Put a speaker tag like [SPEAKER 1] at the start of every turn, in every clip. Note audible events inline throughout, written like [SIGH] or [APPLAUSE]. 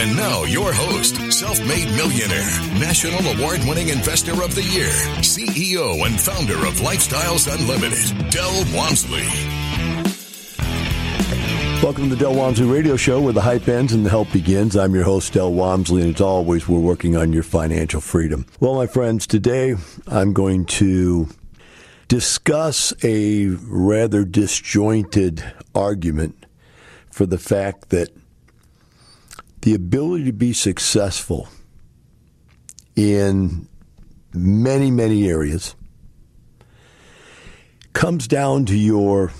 [SPEAKER 1] And now, your host, self made millionaire, national award winning investor of the year, CEO and founder of Lifestyles Unlimited, Del Walmsley.
[SPEAKER 2] Welcome to the Del Walmsley Radio Show where the hype ends and the help begins. I'm your host, Del Walmsley, and as always, we're working on your financial freedom. Well, my friends, today I'm going to discuss a rather disjointed argument for the fact that the ability to be successful in many, many areas comes down to your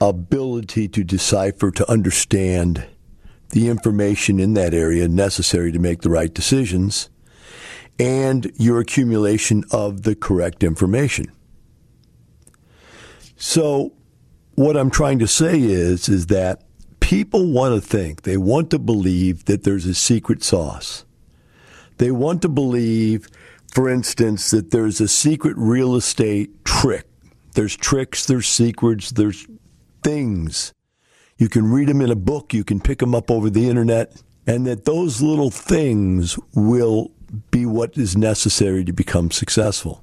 [SPEAKER 2] ability to decipher, to understand the information in that area necessary to make the right decisions, and your accumulation of the correct information. So, what I'm trying to say is, is that people want to think, they want to believe that there's a secret sauce. They want to believe, for instance, that there's a secret real estate trick. There's tricks, there's secrets, there's things. You can read them in a book, you can pick them up over the internet, and that those little things will be what is necessary to become successful.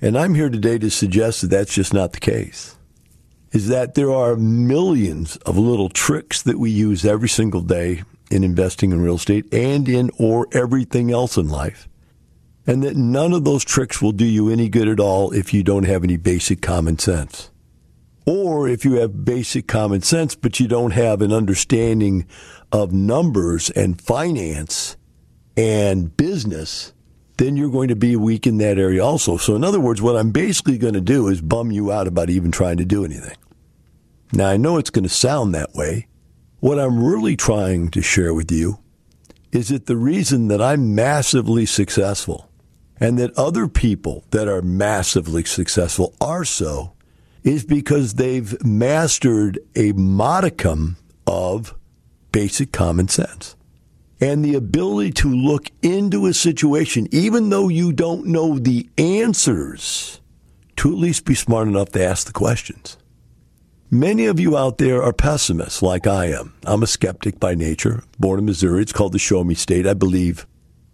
[SPEAKER 2] And I'm here today to suggest that that's just not the case is that there are millions of little tricks that we use every single day in investing in real estate and in or everything else in life. And that none of those tricks will do you any good at all if you don't have any basic common sense. Or if you have basic common sense, but you don't have an understanding of numbers and finance and business, then you're going to be weak in that area also. So, in other words, what I'm basically going to do is bum you out about even trying to do anything. Now, I know it's going to sound that way. What I'm really trying to share with you is that the reason that I'm massively successful and that other people that are massively successful are so is because they've mastered a modicum of basic common sense and the ability to look into a situation, even though you don't know the answers, to at least be smart enough to ask the questions. Many of you out there are pessimists like I am. I'm a skeptic by nature, born in Missouri. It's called the show me state. I believe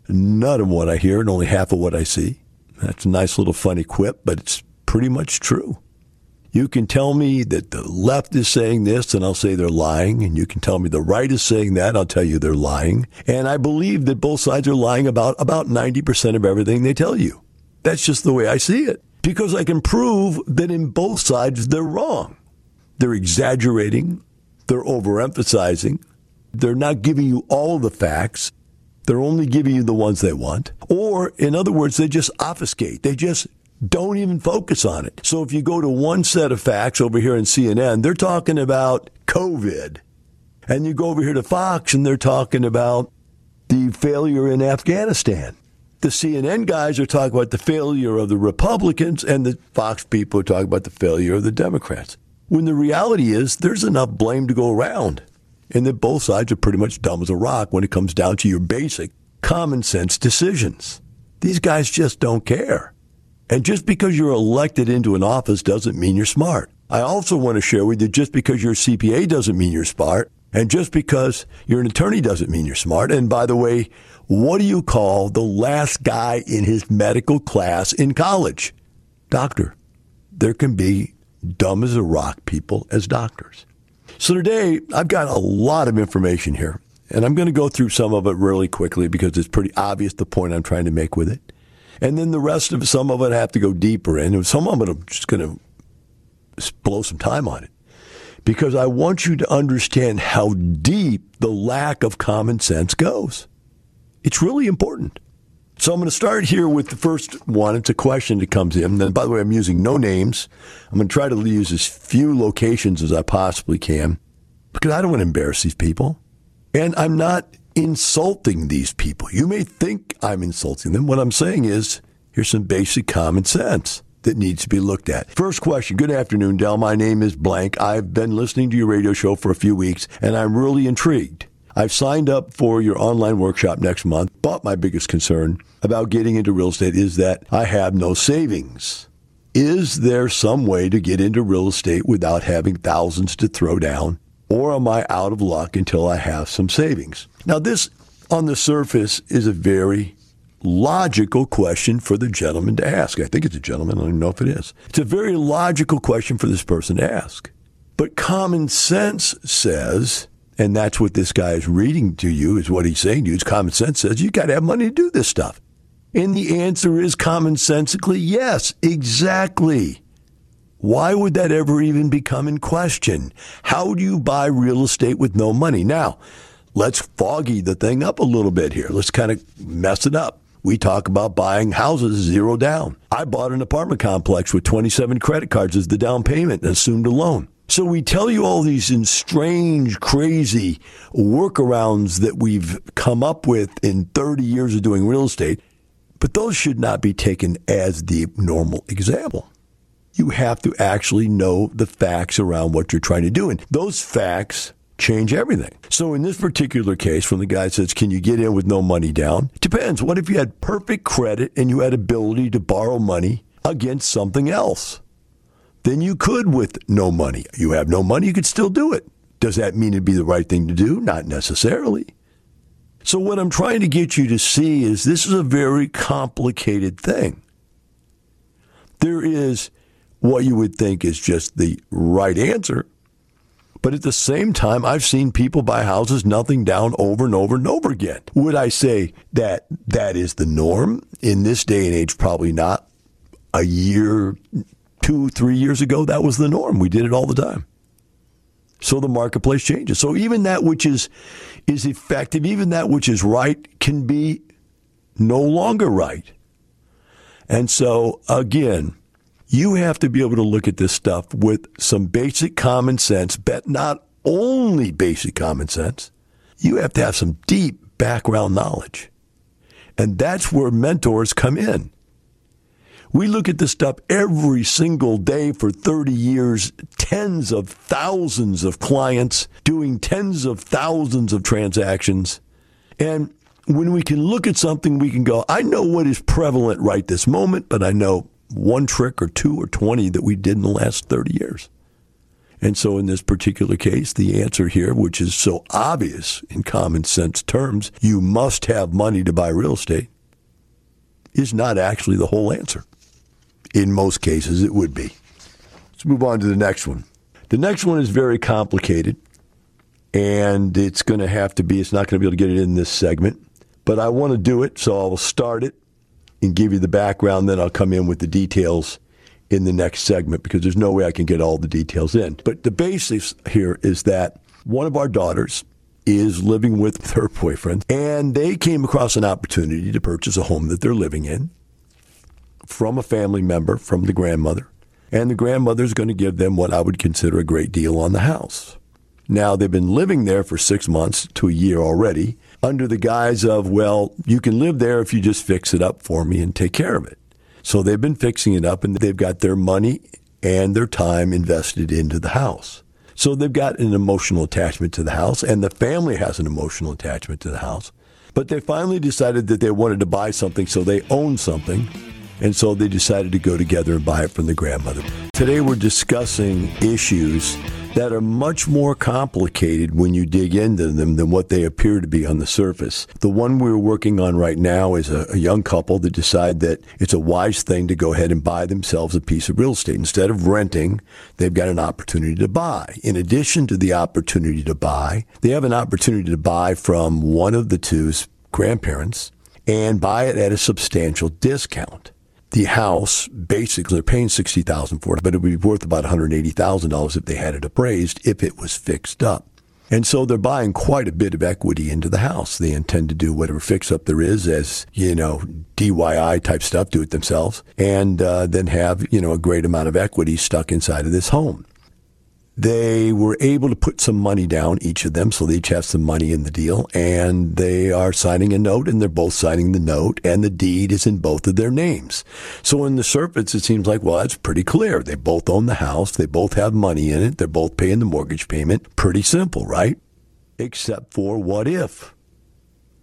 [SPEAKER 2] none of what I hear and only half of what I see. That's a nice little funny quip, but it's pretty much true. You can tell me that the left is saying this, and I'll say they're lying. And you can tell me the right is saying that, and I'll tell you they're lying. And I believe that both sides are lying about, about 90% of everything they tell you. That's just the way I see it. Because I can prove that in both sides they're wrong. They're exaggerating. They're overemphasizing. They're not giving you all the facts. They're only giving you the ones they want. Or, in other words, they just obfuscate. They just don't even focus on it. So if you go to one set of facts over here in CNN, they're talking about COVID. And you go over here to Fox and they're talking about the failure in Afghanistan. The CNN guys are talking about the failure of the Republicans, and the Fox people are talking about the failure of the Democrats when the reality is there's enough blame to go around, and that both sides are pretty much dumb as a rock when it comes down to your basic common sense decisions. These guys just don't care. And just because you're elected into an office doesn't mean you're smart. I also want to share with you just because you're a CPA doesn't mean you're smart. And just because you're an attorney doesn't mean you're smart. And by the way, what do you call the last guy in his medical class in college? Doctor. There can be dumb as a rock people as doctors. So today, I've got a lot of information here, and I'm going to go through some of it really quickly because it's pretty obvious the point I'm trying to make with it. And then the rest of some of it I have to go deeper in, some of it I'm just going to blow some time on it because I want you to understand how deep the lack of common sense goes. It's really important. So I'm going to start here with the first one. It's a question that comes in. And by the way, I'm using no names. I'm going to try to use as few locations as I possibly can because I don't want to embarrass these people. And I'm not insulting these people. You may think I'm insulting them. What I'm saying is here's some basic common sense. that needs to be looked at. First question Good afternoon, Del. My name is Blank. I've been listening to your radio show for a few weeks and I'm really intrigued. I've signed up for your online workshop next month, but my biggest concern about getting into real estate is that I have no savings. Is there some way to get into real estate without having thousands to throw down? Or am I out of luck until I have some savings? Now, this on the surface is a very logical question for the gentleman to ask. I think it's a gentleman. I don't even know if it is. It's a very logical question for this person to ask. But common sense says, and that's what this guy is reading to you, is what he's saying to you. It's common sense says you got to have money to do this stuff. And the answer is commonsensically yes, exactly. Why would that ever even become in question? How do you buy real estate with no money? Now, let's foggy the thing up a little bit here. Let's kind of mess it up. We talk about buying houses zero down. I bought an apartment complex with 27 credit cards as the down payment and assumed a loan. So we tell you all these strange, crazy workarounds that we've come up with in 30 years of doing real estate, but those should not be taken as the normal example. You have to actually know the facts around what you're trying to do. And those facts change everything. So in this particular case, when the guy says, Can you get in with no money down? Depends. What if you had perfect credit and you had ability to borrow money against something else? Then you could with no money. You have no money, you could still do it. Does that mean it'd be the right thing to do? Not necessarily. So what I'm trying to get you to see is this is a very complicated thing. There is what you would think is just the right answer but at the same time, I've seen people buy houses nothing down over and over and over again. Would I say that that is the norm in this day and age? Probably not. A year, two, three years ago, that was the norm. We did it all the time. So the marketplace changes. So even that which is is effective, even that which is right, can be no longer right. And so again, you have to be able to look at this stuff with some basic common sense, but not only basic common sense. You have to have some deep background knowledge. And that's where mentors come in. We look at this stuff every single day for 30 years, tens of thousands of clients doing tens of thousands of transactions. And when we can look at something, we can go, I know what is prevalent right this moment, but I know one trick or two or 20 that we did in the last 30 years. And so, in this particular case, the answer here, which is so obvious in common sense terms, you must have money to buy real estate, is not actually the whole answer. In most cases, it would be. Let's move on to the next one. The next one is very complicated, and it's going to have to be, it's not going to be able to get it in this segment, but I want to do it, so I'll start it and give you the background. Then I'll come in with the details in the next segment because there's no way I can get all the details in. But the basics here is that one of our daughters is living with her boyfriend, and they came across an opportunity to purchase a home that they're living in from a family member, from the grandmother. And the grandmother's going to give them what I would consider a great deal on the house. Now, they've been living there for six months to a year already, under the guise of, well, you can live there if you just fix it up for me and take care of it. So they've been fixing it up and they've got their money and their time invested into the house. So they've got an emotional attachment to the house and the family has an emotional attachment to the house. But they finally decided that they wanted to buy something, so they own something. And so they decided to go together and buy it from the grandmother. Today we're discussing issues that are much more complicated when you dig into them than what they appear to be on the surface. The one we're working on right now is a, a, young couple that decide that it's a wise thing to go ahead and buy themselves a piece of real estate. Instead of renting, they've got an opportunity to buy. In addition to the opportunity to buy, they have an opportunity to buy from one of the two's grandparents and buy it at a substantial discount the house, basically, they're paying sixty thousand for it, but it would be worth about one hundred eighty thousand dollars if they had it appraised if it was fixed up. And so they're buying quite a bit of equity into the house. They intend to do whatever fix up there is as, you know, DIY type stuff, do it themselves, and uh, then have, you know, a great amount of equity stuck inside of this home. They were able to put some money down, each of them, so they each have some money in the deal, and they are signing a note, and they're both signing the note, and the deed is in both of their names. So in the surface, it seems like, well, that's pretty clear. They both own the house, they both have money in it, they're both paying the mortgage payment. Pretty simple, right? Except for what if?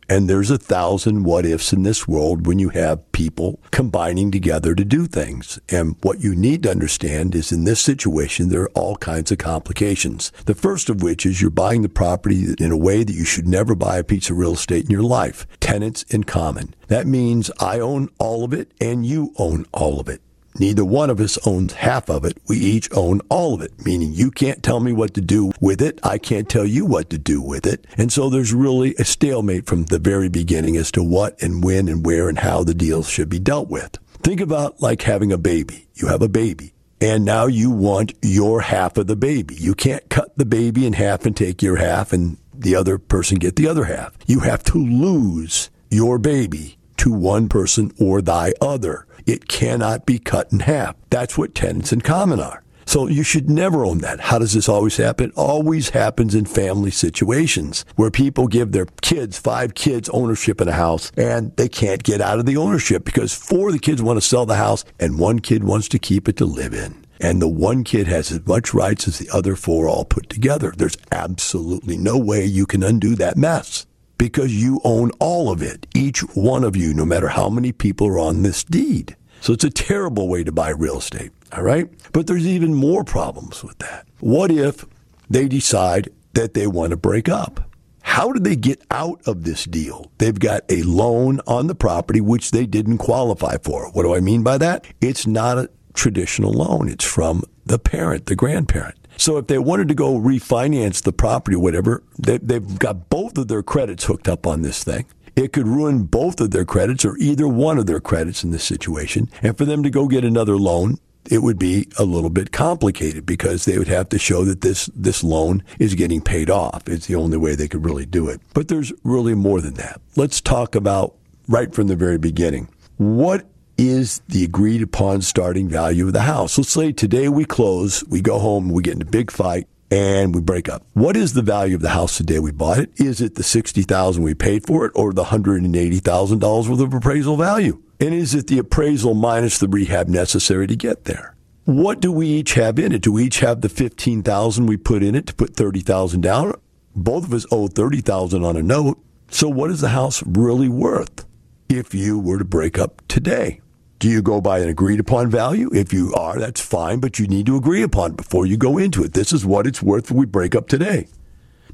[SPEAKER 2] And there's a thousand what ifs in this world when you have people combining together to do things. And what you need to understand is in this situation, there are all kinds of complications. The first of which is you're buying the property in a way that you should never buy a piece of real estate in your life. Tenants in common. That means I own all of it and you own all of it. Neither one of us owns half of it. We each own all of it, meaning you can't tell me what to do with it. I can't tell you what to do with it. And so there's really a stalemate from the very beginning as to what and when and where and how the deals should be dealt with. Think about like having a baby. You have a baby. And now you want your half of the baby. You can't cut the baby in half and take your half and the other person get the other half. You have to lose your baby to one person or thy other. It cannot be cut in half. That's what tenants in common are. So you should never own that. How does this always happen? It always happens in family situations where people give their kids, five kids, ownership in a house and they can't get out of the ownership because four of the kids want to sell the house and one kid wants to keep it to live in. And the one kid has as much rights as the other four all put together. There's absolutely no way you can undo that mess because you own all of it, each one of you, no matter how many people are on this deed. So it's a terrible way to buy real estate, all right? But there's even more problems with that. What if they decide that they want to break up? How do they get out of this deal? They've got a loan on the property which they didn't qualify for. What do I mean by that? It's not a traditional loan. It's from the parent, the grandparent. So if they wanted to go refinance the property or whatever, they, they've got both of their credits hooked up on this thing. It could ruin both of their credits or either one of their credits in this situation. And for them to go get another loan, it would be a little bit complicated because they would have to show that this, this loan is getting paid off. It's the only way they could really do it. But there's really more than that. Let's talk about right from the very beginning. What is the agreed upon starting value of the house. Let's say today we close, we go home, we get in a big fight, and we break up. What is the value of the house the day we bought it? Is it the sixty thousand we paid for it, or the hundred and eighty thousand dollars worth of appraisal value? And is it the appraisal minus the rehab necessary to get there? What do we each have in it? Do we each have the fifteen thousand we put in it to put thirty thousand down? Both of us owe thirty thousand on a note. So what is the house really worth if you were to break up today? Do you go by an agreed upon value? If you are, that's fine, but you need to agree upon before you go into it. This is what it's worth we break up today.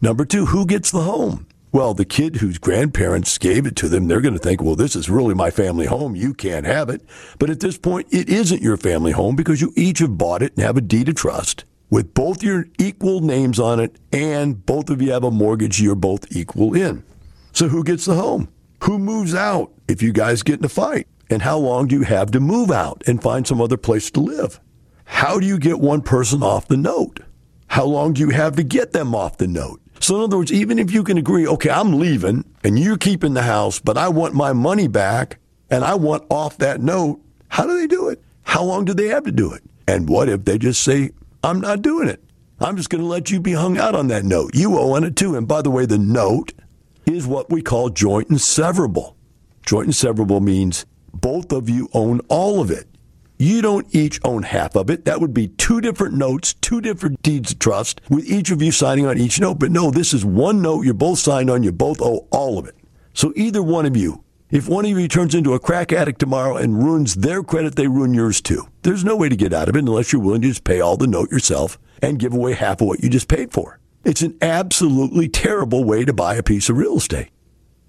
[SPEAKER 2] Number two, who gets the home? Well, the kid whose grandparents gave it to them, they're going to think, well, this is really my family home. You can't have it. But at this point, it isn't your family home because you each have bought it and have a deed of trust with both your equal names on it and both of you have a mortgage you're both equal in. So who gets the home? Who moves out if you guys get in a fight? And how long do you have to move out and find some other place to live? How do you get one person off the note? How long do you have to get them off the note? So, in other words, even if you can agree, okay, I'm leaving and you're keeping the house, but I want my money back and I want off that note, how do they do it? How long do they have to do it? And what if they just say, I'm not doing it? I'm just going to let you be hung out on that note. You owe on it too. And by the way, the note is what we call joint and severable. Joint and severable means both of you own all of it. You don't each own half of it. That would be two different notes, two different deeds of trust, with each of you signing on each note. But no, this is one note you're both signed on. You both owe all of it. So either one of you, if one of you turns into a crack addict tomorrow and ruins their credit, they ruin yours too. There's no way to get out of it unless you're willing to just pay all the note yourself and give away half of what you just paid for. It's an absolutely terrible way to buy a piece of real estate.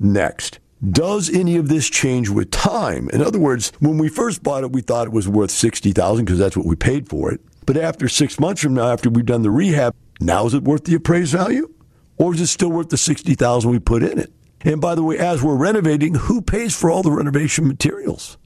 [SPEAKER 2] Next. Does any of this change with time? In other words, when we first bought it, we thought it was worth 60000 because that's what we paid for it. But after six months from now, after we've done the rehab, now is it worth the appraised value? Or is it still worth the 60000 we put in it? And by the way, as we're renovating, who pays for all the renovation materials?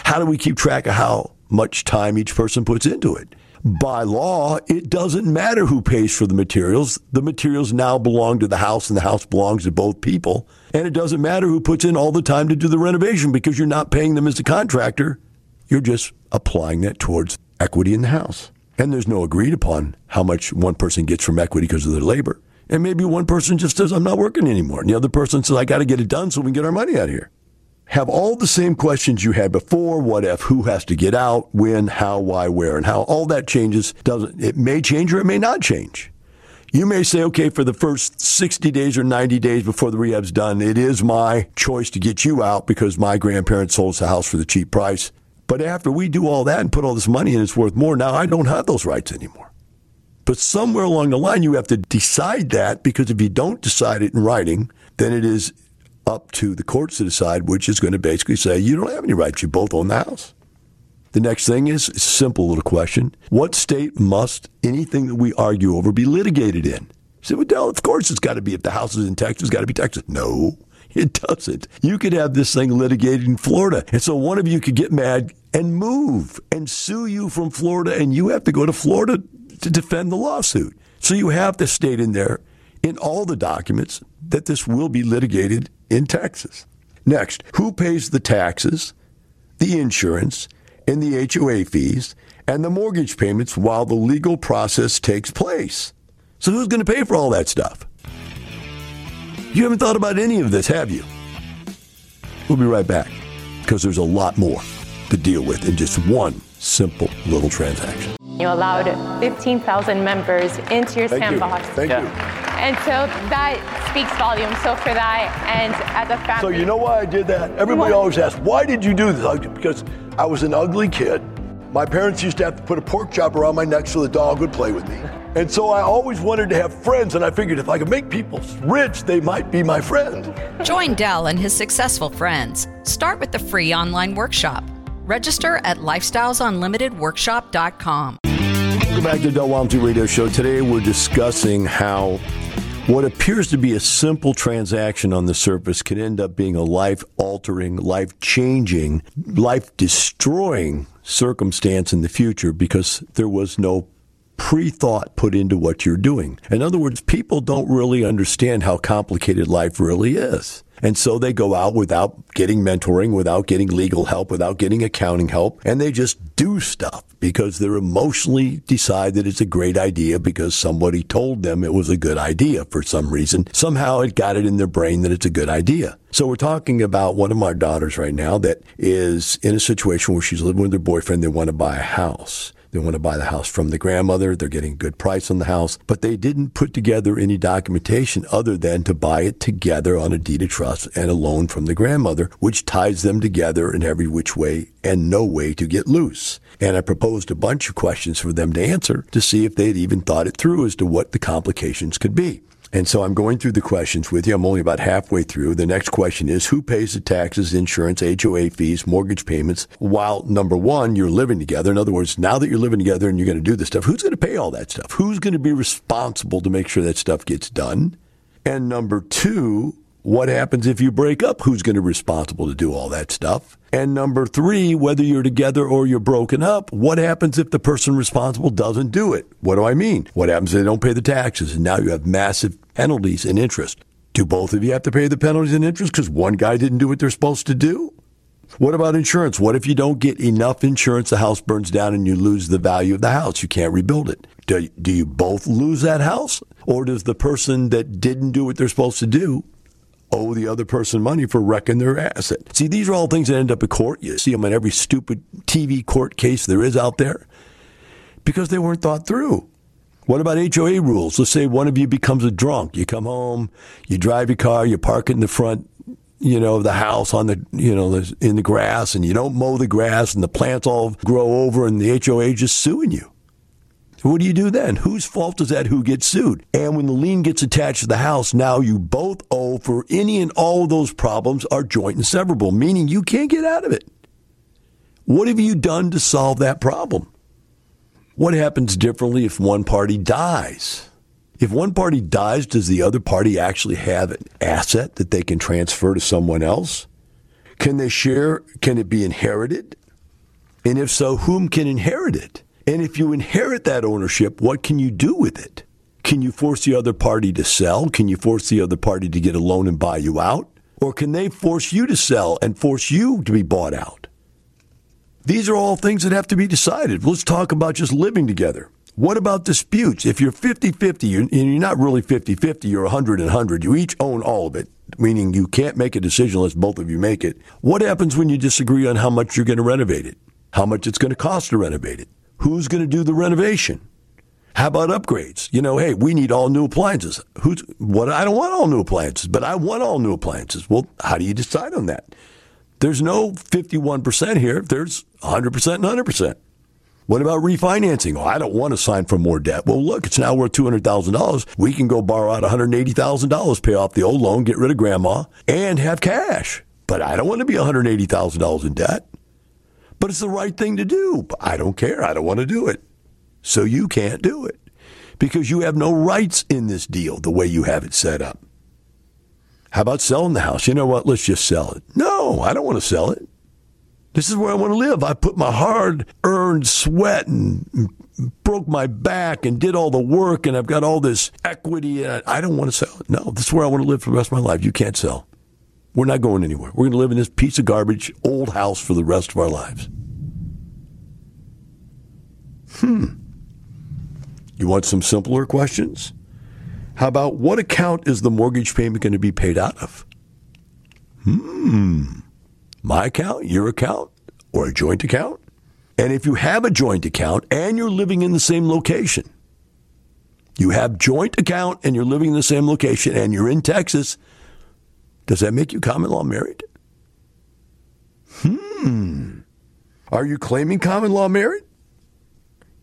[SPEAKER 2] How do we keep track of how much time each person puts into it? By law, it doesn't matter who pays for the materials. The materials now belong to the house and the house belongs to both people. And it doesn't matter who puts in all the time to do the renovation because you're not paying them as a contractor. You're just applying that towards equity in the house. And there's no agreed upon how much one person gets from equity because of their labor. And maybe one person just says, I'm not working anymore. And the other person says, I got to get it done so we can get our money out of here. Have all the same questions you had before. What if, who has to get out, when, how, why, where, and how. All that changes. Doesn't, it may change or it may not change. You may say, okay, for the first 60 days or 90 days before the rehab's done, it is my choice to get you out because my grandparents sold us the house for the cheap price. But after we do all that and put all this money in, it's worth more. Now I don't have those rights anymore. But somewhere along the line, you have to decide that because if you don't decide it in writing, then it is up to the courts to decide, which is going to basically say you don't have any rights. You both own the house. The next thing is a simple little question. What state must anything that we argue over be litigated in? You say, well, of course it's got to be, if the house is in Texas, it's got to be Texas. No, [LAUGHS] it doesn't. You could have this thing litigated in Florida. And so one of you could get mad and move and sue you from Florida, and you have to go to Florida to defend the lawsuit. So you have to state in there, in all the documents, that this will be litigated in Texas. Next, who pays the taxes, the insurance, and the HOA fees, and the mortgage payments while the legal process takes place? So who's going to pay for all that stuff? You haven't thought about any of this, have you? We'll be right back because there's a lot more to deal with in just one simple little transaction.
[SPEAKER 3] You allowed 15,000 members into your
[SPEAKER 2] Thank
[SPEAKER 3] sandbox.
[SPEAKER 2] you. Thank
[SPEAKER 4] Yeah.
[SPEAKER 2] you.
[SPEAKER 3] And so that speaks volumes. So for that, and as a family.
[SPEAKER 2] So you know why I did that? Everybody
[SPEAKER 3] Why?
[SPEAKER 2] always asks, why did you do this? Because I was an ugly kid. My parents used to have to put a pork chop around my neck so the dog would play with me. And so I always wanted to have friends, and I figured if I could make people rich, they might be my friend.
[SPEAKER 5] Join Del and his successful friends. Start with the free online workshop. Register at lifestylesunlimitedworkshop.com.
[SPEAKER 2] Welcome back to the Del Radio Show. Today we're discussing how what appears to be a simple transaction on the surface can end up being a life altering, life changing, life destroying circumstance in the future because there was no pre thought put into what you're doing. In other words, people don't really understand how complicated life really is. And so they go out without getting mentoring, without getting legal help, without getting accounting help, and they just do stuff because they're emotionally decide that it's a great idea because somebody told them it was a good idea for some reason. Somehow it got it in their brain that it's a good idea. So we're talking about one of my daughters right now that is in a situation where she's living with her boyfriend. They want to buy a house. They want to buy the house from the grandmother. They're getting a good price on the house, but they didn't put together any documentation other than to buy it together on a deed of trust and a loan from the grandmother, which ties them together in every which way and no way to get loose. And I proposed a bunch of questions for them to answer to see if they'd even thought it through as to what the complications could be. And so I'm going through the questions with you. I'm only about halfway through. The next question is who pays the taxes, insurance, HOA fees, mortgage payments while number one, you're living together. In other words, now that you're living together and you're going to do this stuff, who's going to pay all that stuff? Who's going to be responsible to make sure that stuff gets done? And number two, what happens if you break up? Who's going to be responsible to do all that stuff? And number three, whether you're together or you're broken up, what happens if the person responsible doesn't do it? What do I mean? What happens if they don't pay the taxes and now you have massive penalties and interest? Do both of you have to pay the penalties and interest because one guy didn't do what they're supposed to do? What about insurance? What if you don't get enough insurance, the house burns down and you lose the value of the house? You can't rebuild it. Do, do you both lose that house? Or does the person that didn't do what they're supposed to do owe the other person money for wrecking their asset? See, these are all things that end up in court. You see them in every stupid TV court case there is out there because they weren't thought through. What about HOA rules? Let's say one of you becomes a drunk. You come home, you drive your car, you park it in the front, you know, of the house on the, you know, in the grass, and you don't mow the grass, and the plants all grow over, and the HOA just suing you. What do you do then? Whose fault is that? Who gets sued? And when the lien gets attached to the house, now you both owe for any and all of those problems are joint and severable, meaning you can't get out of it. What have you done to solve that problem? What happens differently if one party dies? If one party dies, does the other party actually have an asset that they can transfer to someone else? Can they share? Can it be inherited? And if so, whom can inherit it? And if you inherit that ownership, what can you do with it? Can you force the other party to sell? Can you force the other party to get a loan and buy you out? Or can they force you to sell and force you to be bought out? These are all things that have to be decided. Let's talk about just living together. What about disputes? If you're 50 50, and you're not really 50 50, you're 100 and 100, you each own all of it, meaning you can't make a decision unless both of you make it. What happens when you disagree on how much you're going to renovate it? How much it's going to cost to renovate it? Who's going to do the renovation? How about upgrades? You know, hey, we need all new appliances. Who's what? I don't want all new appliances, but I want all new appliances. Well, how do you decide on that? There's no 51% here. There's 100% and 100%. What about refinancing? Oh, I don't want to sign for more debt. Well, look, it's now worth $200,000. We can go borrow out $180,000, pay off the old loan, get rid of grandma, and have cash. But I don't want to be $180,000 in debt. But it's the right thing to do. I don't care. I don't want to do it. So you can't do it because you have no rights in this deal the way you have it set up. How about selling the house? You know what? Let's just sell it. No, I don't want to sell it. This is where I want to live. I put my hard earned sweat and broke my back and did all the work, and I've got all this equity, and I don't want to sell it. No, this is where I want to live for the rest of my life. You can't sell. We're not going anywhere. We're going to live in this piece of garbage old house for the rest of our lives. Hmm. You want some simpler questions? How about what account is the mortgage payment going to be paid out of? Hmm. My account, your account, or a joint account? And if you have a joint account and you're living in the same location, you have joint account and you're living in the same location and you're in Texas, does that make you common law married? Hmm. Are you claiming common law married?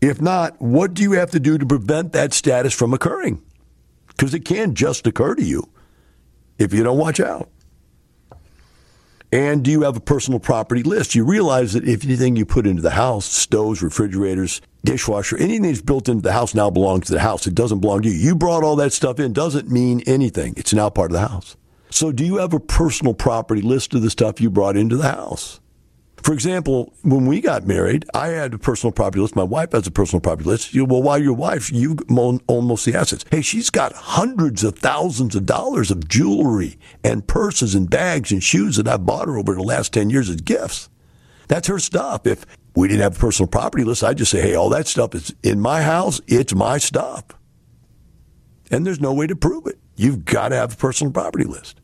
[SPEAKER 2] If not, what do you have to do to prevent that status from occurring? Because it can just occur to you if you don't watch out. And do you have a personal property list? You realize that if anything you put into the house, stoves, refrigerators, dishwasher, anything that's built into the house now belongs to the house. It doesn't belong to you. You brought all that stuff in, doesn't mean anything. It's now part of the house. So do you have a personal property list of the stuff you brought into the house? For example, when we got married, I had a personal property list. My wife has a personal property list. You, well, why your wife? You own, own most of the assets. Hey, she's got hundreds of thousands of dollars of jewelry and purses and bags and shoes that I bought her over the last 10 years as gifts. That's her stuff. If we didn't have a personal property list, I'd just say, hey, all that stuff is in my house. It's my stuff. And there's no way to prove it. You've got to have a personal property list.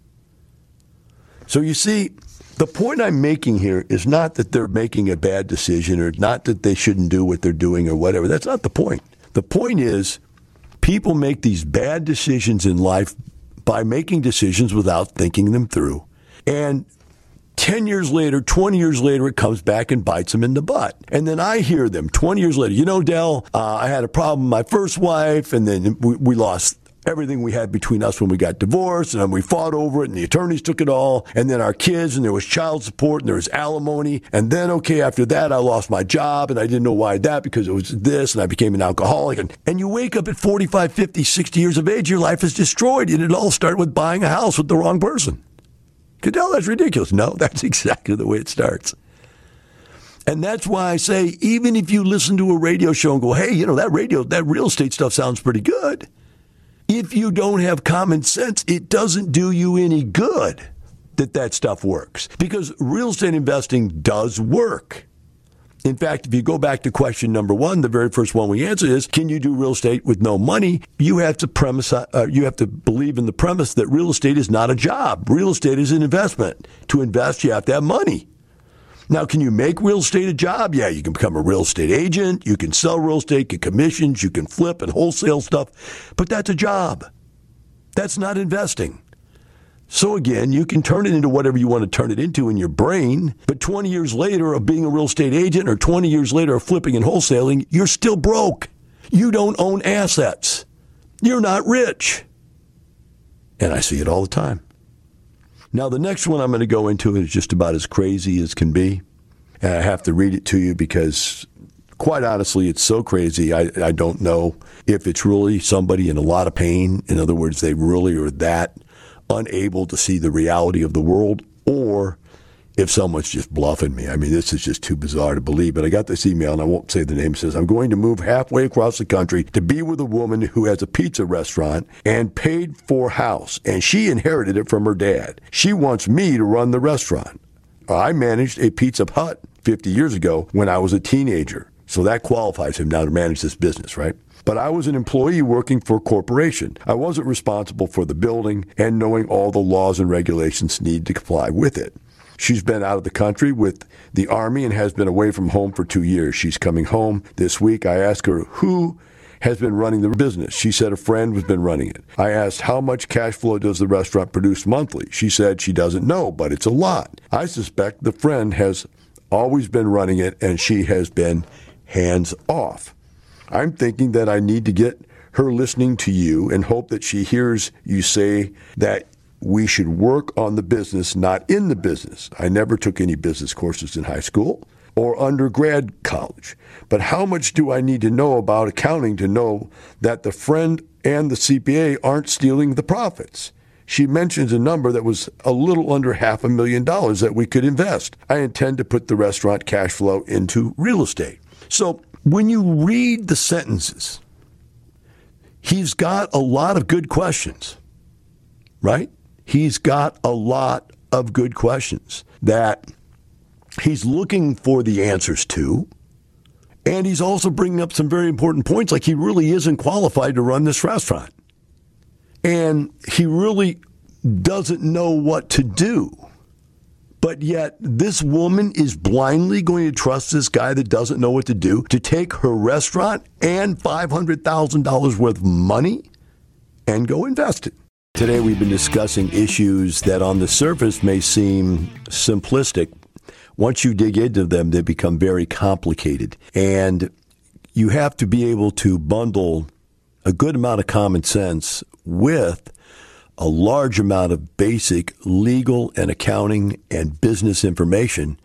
[SPEAKER 2] So you see, the point I'm making here is not that they're making a bad decision or not that they shouldn't do what they're doing or whatever. That's not the point. The point is people make these bad decisions in life by making decisions without thinking them through. And 10 years later, 20 years later, it comes back and bites them in the butt. And then I hear them 20 years later, you know, Del, uh, I had a problem with my first wife, and then we, we lost everything we had between us when we got divorced, and we fought over it, and the attorneys took it all, and then our kids, and there was child support, and there was alimony, and then okay, after that, I lost my job, and I didn't know why that because it was this, and I became an alcoholic, and, and you wake up at 45, 50, 60 years of age, your life is destroyed, and it all started with buying a house with the wrong person. Cadell, that's ridiculous. No, [LAUGHS] that's exactly the way it starts. And that's why I say, even if you listen to a radio show and go, hey, you know, that radio, that real estate stuff sounds pretty good if you don't have common sense, it doesn't do you any good that that stuff works because real estate investing does work. In fact, if you go back to question number one, the very first one we answered is, can you do real estate with no money? You have to premise, uh, you have to believe in the premise that real estate is not a job. Real estate is an investment. To invest, you have to have money. Now, can you make real estate a job? Yeah, you can become a real estate agent. You can sell real estate, get commissions. You can flip and wholesale stuff. But that's a job. That's not investing. So again, you can turn it into whatever you want to turn it into in your brain, but 20 years later of being a real estate agent or 20 years later of flipping and wholesaling, you're still broke. You don't own assets. You're not rich. And I see it all the time. Now, the next one I'm going to go into is just about as crazy as can be. And I have to read it to you because, quite honestly, it's so crazy. I, I don't know if it's really somebody in a lot of pain. In other words, they really are that unable to see the reality of the world, or if someone's just bluffing me. I mean, this is just too bizarre to believe. But I got this email, and I won't say the name. It says, I'm going to move halfway across the country to be with a woman who has a pizza restaurant and paid for house, and she inherited it from her dad. She wants me to run the restaurant. Uh, I managed a Pizza Hut 50 years ago when I was a teenager. So that qualifies him now to manage this business, right? But I was an employee working for a corporation. I wasn't responsible for the building and knowing all the laws and regulations needed to comply with it. She's been out of the country with the Army and has been away from home for two years. She's coming home this week. I asked her who has been running the business. She said a friend has been running it. I asked how much cash flow does the restaurant produce monthly. She said she doesn't know, but it's a lot. I suspect the friend has always been running it and she has been hands off. I'm thinking that I need to get her listening to you and hope that she hears you say that we should work on the business, not in the business. I never took any business courses in high school or undergrad college. But how much do I need to know about accounting to know that the friend and the CPA aren't stealing the profits? She mentions a number that was a little under half a million dollars that we could invest. I intend to put the restaurant cash flow into real estate. So when you read the sentences, he's got a lot of good questions, right? He's got a lot of good questions that he's looking for the answers to. And he's also bringing up some very important points, like he really isn't qualified to run this restaurant. And he really doesn't know what to do. But yet, this woman is blindly going to trust this guy that doesn't know what to do to take her restaurant and $500,000 worth of money and go invest it. Today, we've been discussing issues that on the surface may seem simplistic. Once you dig into them, they become very complicated. And you have to be able to bundle a good amount of common sense with a large amount of basic legal and accounting and business information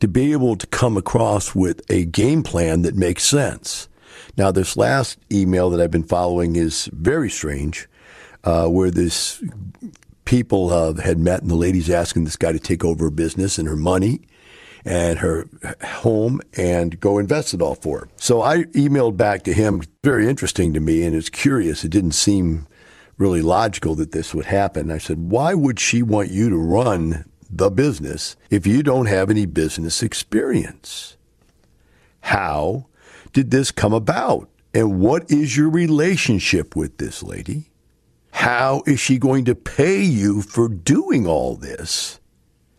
[SPEAKER 2] to be able to come across with a game plan that makes sense. Now, this last email that I've been following is very strange, uh, where this people uh, had met and the lady's asking this guy to take over her business and her money and her home and go invest it all for her. So I emailed back to him. Very interesting to me, and it's curious. It didn't seem really logical that this would happen. I said, why would she want you to run the business if you don't have any business experience? How did this come about? And what is your relationship with this lady? How is she going to pay you for doing all this?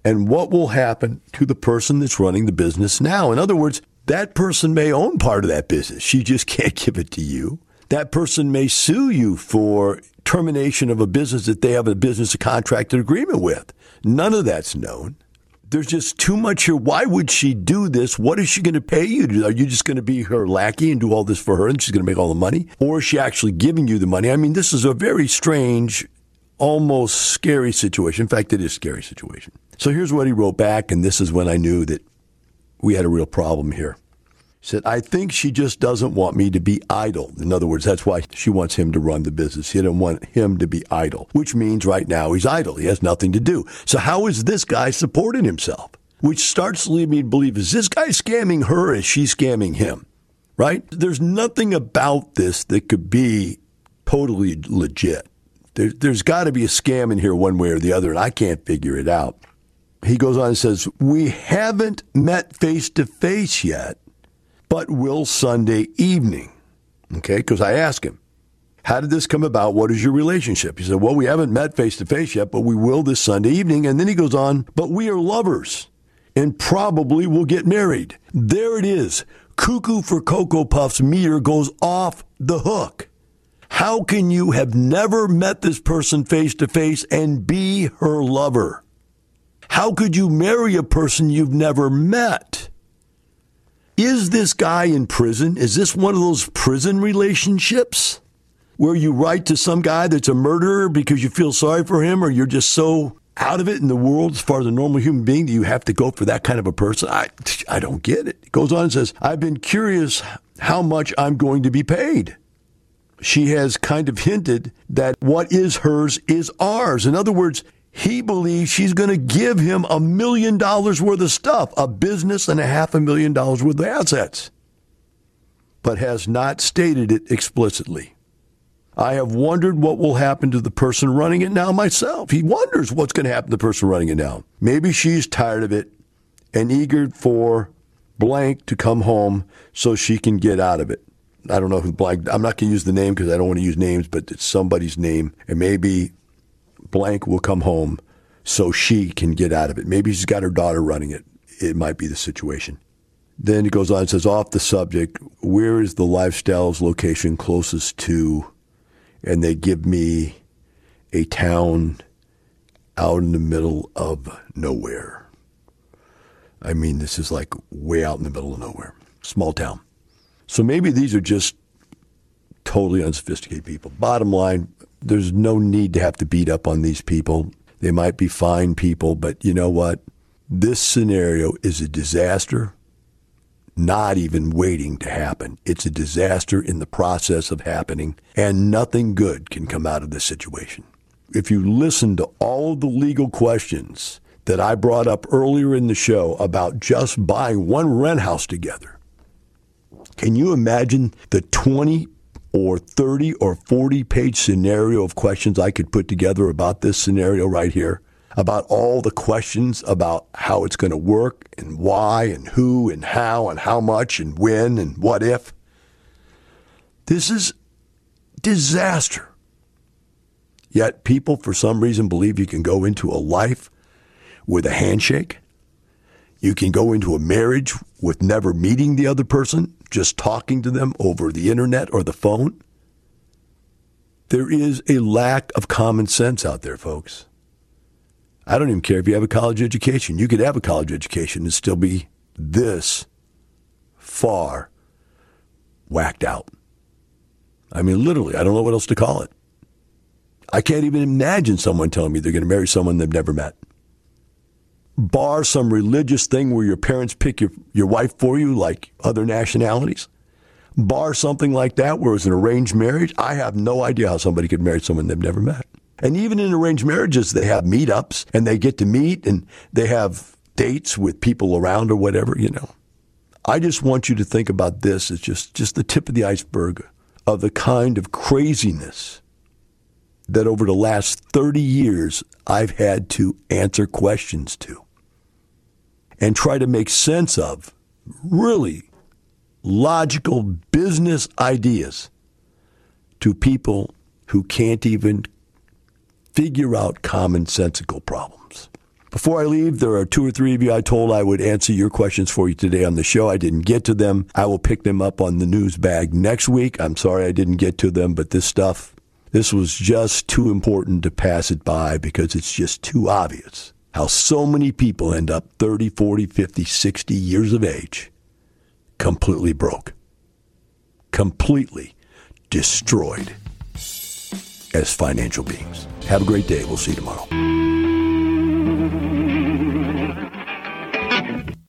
[SPEAKER 2] And what will happen to the person that's running the business now? In other words, that person may own part of that business. She just [LAUGHS] can't give it to you. That person may sue you for termination of a business that they have a business contracted agreement with. None of that's known. There's just too much here. Why would she do this? What is she going to pay you? Are you just going to be her lackey and do all this for her and she's going to make all the money? Or is she actually giving you the money? I mean, this is a very strange, almost scary situation. In fact, it is a scary situation. So here's what he wrote back, and this is when I knew that we had a real problem here said, I think she just doesn't want me to be idle. In other words, that's why she wants him to run the business. She doesn't want him to be idle, which means right now he's idle. He has nothing to do. So how is this guy supporting himself? Which starts to lead me to believe, is this guy scamming her is she scamming him? Right? There's nothing about this that could be totally legit. There, there's got to be a scam in here one way or the other, and I can't figure it out. He goes on and says, We haven't met face to face yet but will Sunday evening. Okay, because I asked him, how did this come about? What is your relationship? He said, well, we haven't met face to face yet, but we will this Sunday evening. And then he goes on, but we are lovers and probably will get married. There it is. Cuckoo for Cocoa Puffs meter goes off the hook. How can you have never met this person face to face and be her lover? How could you marry a person you've never met? Is this guy in prison? Is this one of those prison relationships where you write to some guy that's a murderer because you feel sorry for him or you're just so out of it in the world as far as a normal human being that you have to go for that kind of a person? I, I don't get it. It goes on and says, I've been curious how much I'm going to be paid. She has kind of hinted that what is hers is ours. In other words, he believes she's going to give him a million dollars worth of stuff, a business and a half a million dollars worth of assets, but has not stated it explicitly. I have wondered what will happen to the person running it now myself. He wonders what's going to happen to the person running it now. Maybe she's tired of it and eager for blank to come home so she can get out of it. I don't know who blank. I'm not going to use the name because I don't want to use names, but it's somebody's name, and maybe blank will come home so she can get out of it. Maybe she's got her daughter running it. It might be the situation. Then he goes on and says, off the subject, where is the lifestyles location closest to? And they give me a town out in the middle of nowhere. I mean, this is like way out in the middle of nowhere, small town. So maybe these are just totally unsophisticated people. Bottom line, there's no need to have to beat up on these people. They might be fine people, but you know what? This scenario is a disaster, not even waiting to happen. It's a disaster in the process of happening, and nothing good can come out of this situation. If you listen to all of the legal questions that I brought up earlier in the show about just buying one rent house together, can you imagine the 20 or 30 or 40 page scenario of questions I could put together about this scenario right here? About all the questions about how it's going to work and why and who and how and how much and when and what if. This is disaster. Yet people, for some reason, believe you can go into a life with a handshake. You can go into a marriage with never meeting the other person, just talking to them over the internet or the phone. There is a lack of common sense out there, folks. I don't even care if you have a college education. You could have a college education and still be this far whacked out. I mean, literally, I don't know what else to call it. I can't even imagine someone telling me they're going to marry someone they've never met. Bar some religious thing where your parents pick your, your wife for you, like other nationalities. Bar something like that where it's an arranged marriage. I have no idea how somebody could marry someone they've never met. And even in arranged marriages, they have meetups and they get to meet and they have dates with people around or whatever, you know. I just want you to think about this as just, just the tip of the iceberg of the kind of craziness that over the last 30 years I've had to answer questions to and try to make sense of really logical business ideas to people who can't even figure out commonsensical problems. Before I leave, there are two or three of you I told I would answer your questions for you today on the show. I didn't get to them. I will pick them up on the news bag next week. I'm sorry I didn't get to them, but this stuff this was just too important to pass it by because it's just too obvious how so many people end up 30, 40, 50, 60 years of age completely broke, completely destroyed as financial beings. Have a great day. We'll see you tomorrow.